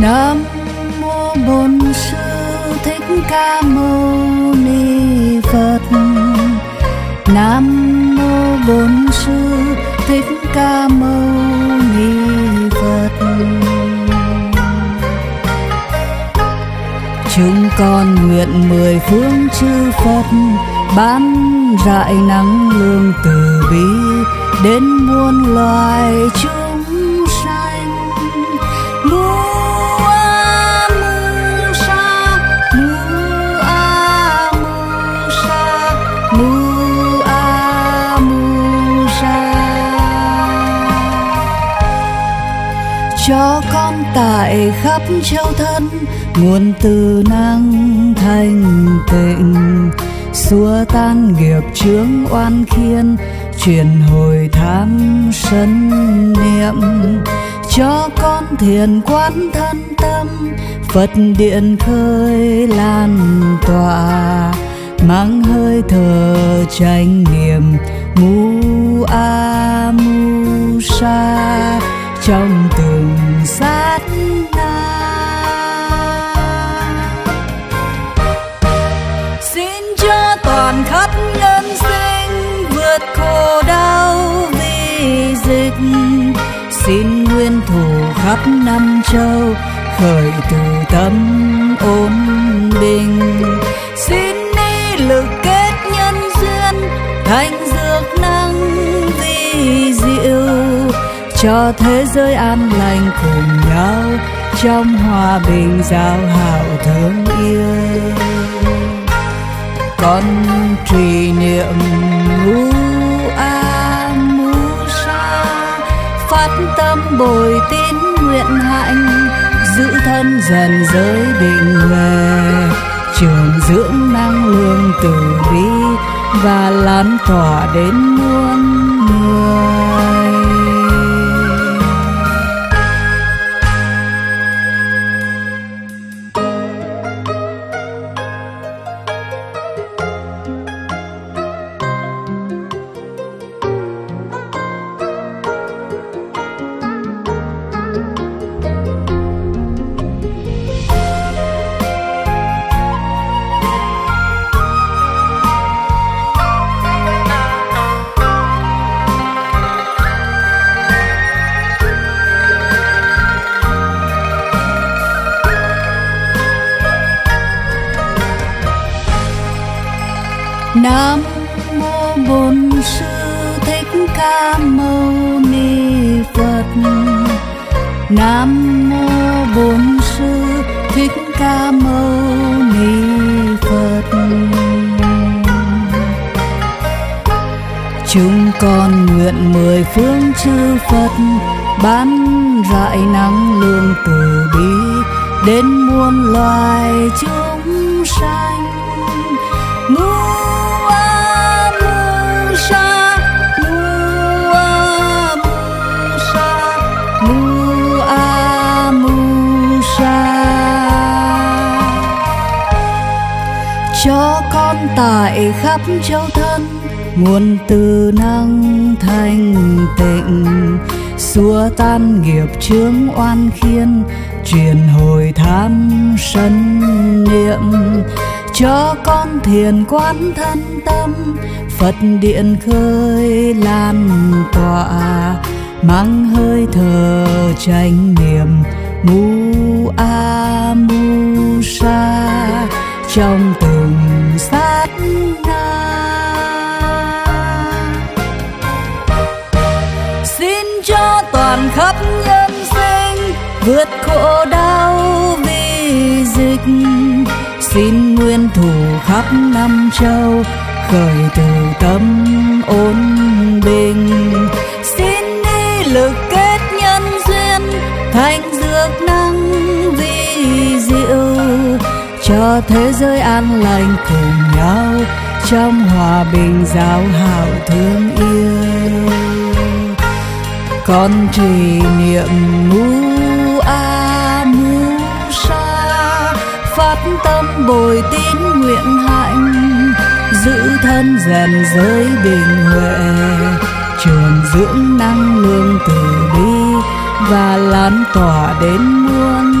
nam mô bổn sư thích ca mâu ni phật. Nam mô bổn sư thích ca mâu ni phật. Chúng con nguyện mười phương chư phật ban rải năng lương từ bi đến muôn loài chúng con khắp châu thân, nguồn từ năng thanh tịnh. Xua tan nghiệp chướng oan khiên truyền hồi tham sân niệm. Cho con thiền quán thân tâm, phật điện khơi lan tỏa. Mang hơi thở chánh niệm, mu a mu sa. Trong xin nguyên thủ khắp năm châu, khởi từ tâm ổn định xin ni lực kết nhân duyên, thành dược năng vi diệu. Cho thế giới an lành cùng nhau, trong hòa bình giao hảo thương yêu. Con trì niệm ngũ phát tâm bồi tín nguyện hạnh, giữ thân dần giới định huệ trường dưỡng năng lượng từ bi và lan tỏa đến muôn nam mô bổn sư thích ca mâu ni phật. Nam mô bổn sư thích ca mâu ni phật. Chúng con nguyện mười phương chư phật ban rải năng lượng từ bi đến muôn loài chúng sanh. Cho con tại khắp châu thân. Nguồn từ năng thanh tịnh, xua tan nghiệp chướng oan khiên, truyền hồi tham sân niệm. Cho con thiền quán thân tâm, phật điện khơi lan tỏa. Mang hơi thở chánh niệm, mu a mu sa. Trong từng cho khắp nhân sinh, vượt khổ đau vì dịch. Xin nguyên thủ khắp năm châu, khởi từ tâm ổn bình. Xin đi lực kết nhân duyên, thành dược năng vi diệu. Cho thế giới an lành cùng nhau, trong hòa bình giáo hảo thương yêu con trì niệm mu a mu sa, phát tâm bồi tín nguyện hạnh, giữ thân rèn giới bình huệ, trường dưỡng năng lượng từ bi và lan tỏa đến muôn